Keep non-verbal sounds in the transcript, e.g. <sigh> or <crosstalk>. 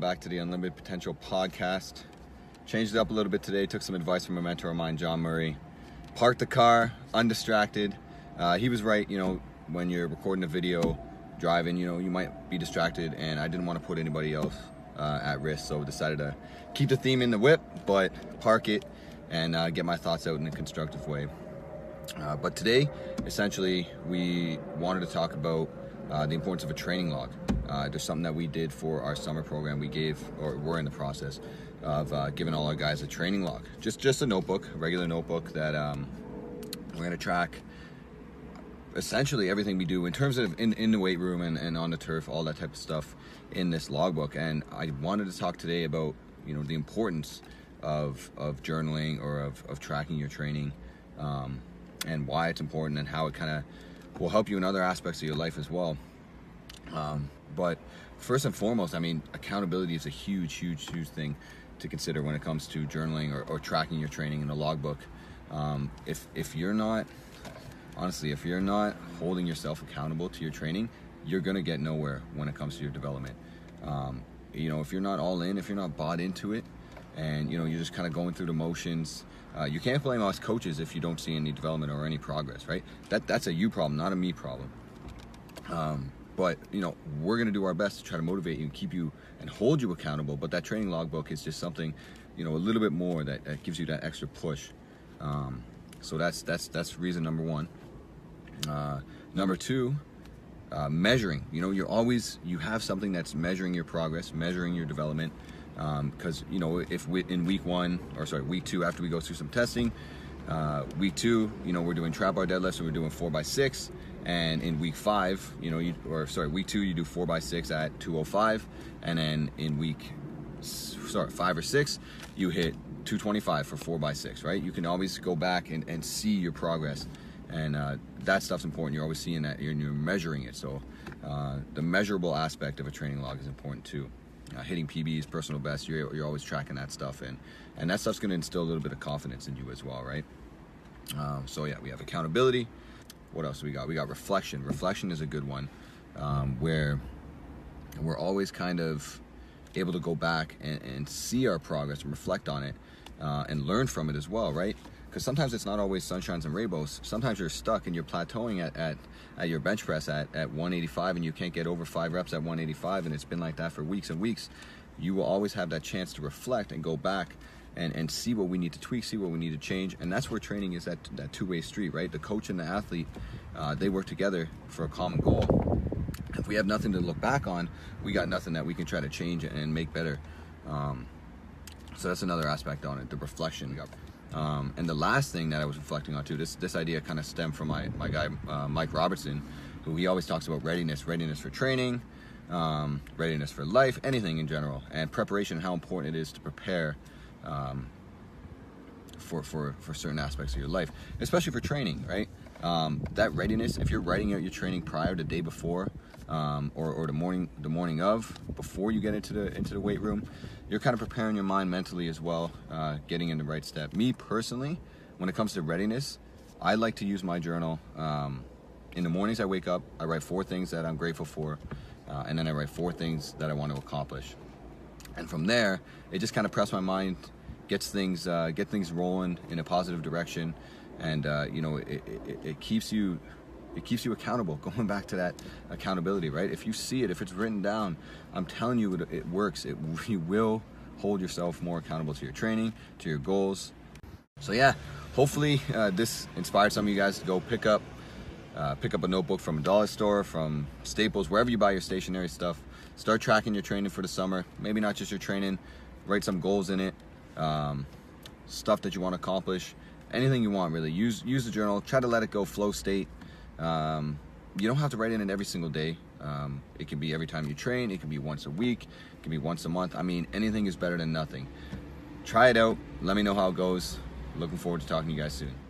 back to the Unlimited Potential podcast. Changed it up a little bit today. Took some advice from a mentor of mine, John Murray. Parked the car, undistracted. Uh, he was right. You know, when you're recording a video, driving, you know, you might be distracted, and I didn't want to put anybody else uh, at risk, so decided to keep the theme in the whip, but park it and uh, get my thoughts out in a constructive way. Uh, but today, essentially, we wanted to talk about uh, the importance of a training log. Uh, there's something that we did for our summer program. We gave, or we're in the process of uh, giving all our guys a training log. Just just a notebook, a regular notebook that um, we're gonna track essentially everything we do in terms of in, in the weight room and, and on the turf, all that type of stuff in this logbook. And I wanted to talk today about you know the importance of of journaling or of, of tracking your training um, and why it's important and how it kind of will help you in other aspects of your life as well. Um, but first and foremost, I mean, accountability is a huge, huge, huge thing to consider when it comes to journaling or, or tracking your training in a logbook. Um, if if you're not honestly, if you're not holding yourself accountable to your training, you're gonna get nowhere when it comes to your development. Um, you know, if you're not all in, if you're not bought into it, and you know you're just kind of going through the motions, uh, you can't blame us coaches if you don't see any development or any progress, right? That that's a you problem, not a me problem. Um, but you know we're going to do our best to try to motivate you and keep you and hold you accountable but that training logbook is just something you know a little bit more that, that gives you that extra push. Um, so that's that's that's reason number one. Uh, number two uh, measuring. You know you're always you have something that's measuring your progress measuring your development because um, you know if we in week one or sorry week two after we go through some testing uh, week two you know we're doing trap bar deadlifts and we're doing four by six. And in week five you know you or sorry week two you do four by six at 205 and then in week sorry five or six you hit 225 for four by six right? You can always go back and, and see your progress. And uh, that stuff's important. You're always seeing that you're, you're measuring it. So uh, the measurable aspect of a training log is important too uh, hitting PBs, personal best, you're, you're always tracking that stuff, and and that stuff's going to instill a little bit of confidence in you as well, right? Um, so yeah, we have accountability, what else we got? We got reflection. Reflection is a good one, um, where we're always kind of able to go back and, and see our progress and reflect on it uh, and learn from it as well, right? Because sometimes it's not always sunshines and rainbows. Sometimes you're stuck and you're plateauing at, at, at your bench press at, at 185 and you can't get over five reps at 185 and it's been like that for weeks and weeks. You will always have that chance to reflect and go back and, and see what we need to tweak, see what we need to change. And that's where training is that, that two way street, right? The coach and the athlete, uh, they work together for a common goal. If we have nothing to look back on, we got nothing that we can try to change and make better. Um, so that's another aspect on it, the reflection. Um, and the last thing that I was reflecting on too, this this idea kind of stemmed from my my guy uh, Mike Robertson, who he always talks about readiness, readiness for training, um, readiness for life, anything in general, and preparation. How important it is to prepare um, for, for, for certain aspects of your life, especially for training, right? Um, that readiness, if you're writing out your training prior the day before, um, or, or the morning the morning of, before you get into the into the weight room, you're kind of preparing your mind mentally as well, uh, getting in the right step. Me personally, when it comes to readiness, I like to use my journal. Um, in the mornings, I wake up, I write four things that I'm grateful for, uh, and then I write four things that I want to accomplish. And from there, it just kind of pressed my mind gets things uh, get things rolling in a positive direction, and uh, you know it, it, it, keeps you it keeps you accountable. <laughs> Going back to that accountability, right? If you see it, if it's written down, I'm telling you, it, it works. It <laughs> you will hold yourself more accountable to your training, to your goals. So yeah, hopefully uh, this inspired some of you guys to go pick up uh, pick up a notebook from a dollar store, from Staples, wherever you buy your stationery stuff. Start tracking your training for the summer. Maybe not just your training. Write some goals in it um, stuff that you want to accomplish, anything you want really. Use use the journal. Try to let it go flow state. Um, you don't have to write in it every single day. Um, it can be every time you train. It can be once a week. It can be once a month. I mean, anything is better than nothing. Try it out. Let me know how it goes. Looking forward to talking to you guys soon.